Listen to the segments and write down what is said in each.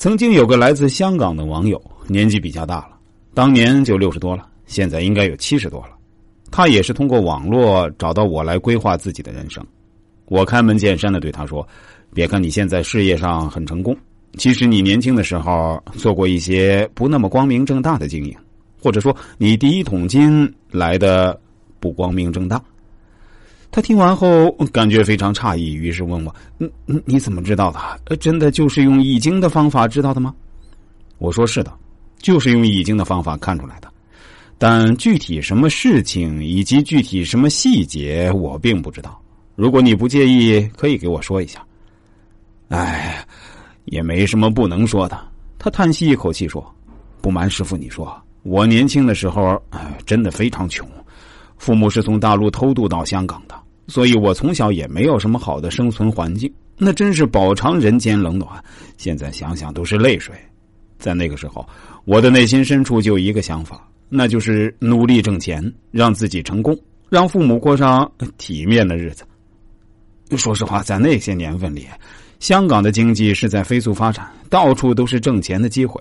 曾经有个来自香港的网友，年纪比较大了，当年就六十多了，现在应该有七十多了。他也是通过网络找到我来规划自己的人生。我开门见山的对他说：“别看你现在事业上很成功，其实你年轻的时候做过一些不那么光明正大的经营，或者说你第一桶金来的不光明正大。”他听完后感觉非常诧异，于是问我：“你你你怎么知道的？真的就是用易经的方法知道的吗？”我说：“是的，就是用易经的方法看出来的。但具体什么事情以及具体什么细节，我并不知道。如果你不介意，可以给我说一下。”哎，也没什么不能说的。他叹息一口气说：“不瞒师傅你说，我年轻的时候，哎，真的非常穷。”父母是从大陆偷渡到香港的，所以我从小也没有什么好的生存环境，那真是饱尝人间冷暖。现在想想都是泪水。在那个时候，我的内心深处就一个想法，那就是努力挣钱，让自己成功，让父母过上体面的日子。说实话，在那些年份里，香港的经济是在飞速发展，到处都是挣钱的机会。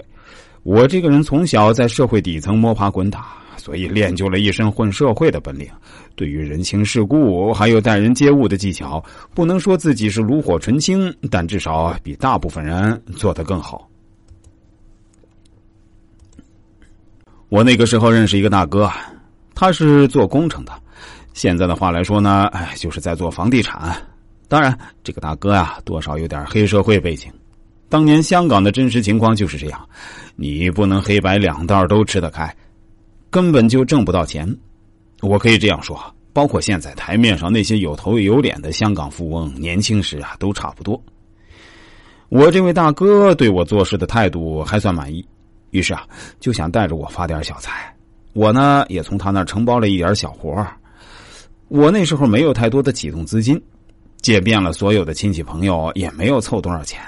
我这个人从小在社会底层摸爬滚打。所以练就了一身混社会的本领，对于人情世故还有待人接物的技巧，不能说自己是炉火纯青，但至少比大部分人做得更好。我那个时候认识一个大哥，他是做工程的，现在的话来说呢，哎，就是在做房地产。当然，这个大哥啊，多少有点黑社会背景。当年香港的真实情况就是这样，你不能黑白两道都吃得开。根本就挣不到钱，我可以这样说，包括现在台面上那些有头有脸的香港富翁，年轻时啊都差不多。我这位大哥对我做事的态度还算满意，于是啊就想带着我发点小财。我呢也从他那承包了一点小活我那时候没有太多的启动资金，借遍了所有的亲戚朋友，也没有凑多少钱。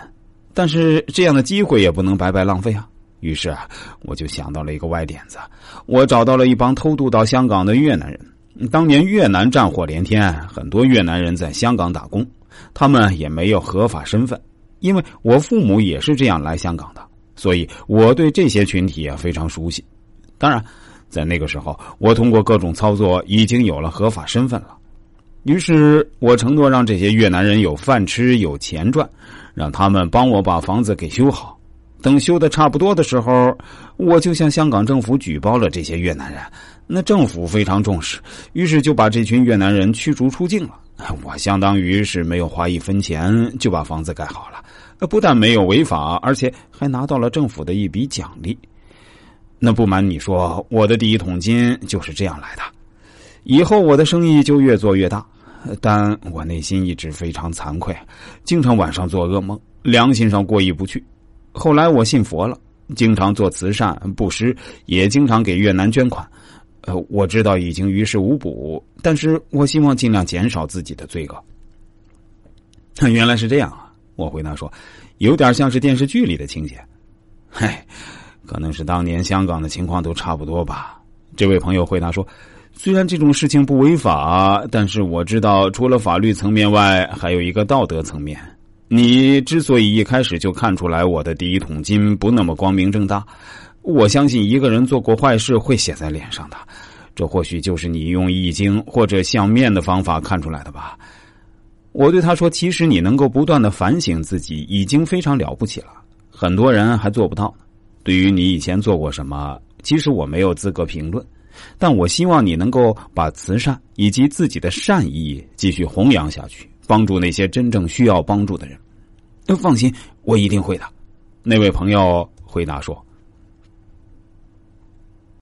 但是这样的机会也不能白白浪费啊。于是啊，我就想到了一个歪点子。我找到了一帮偷渡到香港的越南人。当年越南战火连天，很多越南人在香港打工，他们也没有合法身份。因为我父母也是这样来香港的，所以我对这些群体啊非常熟悉。当然，在那个时候，我通过各种操作已经有了合法身份了。于是我承诺让这些越南人有饭吃、有钱赚，让他们帮我把房子给修好。等修的差不多的时候，我就向香港政府举报了这些越南人。那政府非常重视，于是就把这群越南人驱逐出境了。我相当于是没有花一分钱就把房子盖好了，不但没有违法，而且还拿到了政府的一笔奖励。那不瞒你说，我的第一桶金就是这样来的。以后我的生意就越做越大，但我内心一直非常惭愧，经常晚上做噩梦，良心上过意不去。后来我信佛了，经常做慈善布施，也经常给越南捐款。呃，我知道已经于事无补，但是我希望尽量减少自己的罪恶。原来是这样啊！我回答说，有点像是电视剧里的情节。嗨，可能是当年香港的情况都差不多吧。这位朋友回答说，虽然这种事情不违法，但是我知道除了法律层面外，还有一个道德层面。你之所以一开始就看出来我的第一桶金不那么光明正大，我相信一个人做过坏事会写在脸上的，这或许就是你用易经或者相面的方法看出来的吧。我对他说：“其实你能够不断的反省自己，已经非常了不起了，很多人还做不到。对于你以前做过什么，其实我没有资格评论，但我希望你能够把慈善以及自己的善意继续弘扬下去。”帮助那些真正需要帮助的人，放心，我一定会的。那位朋友回答说。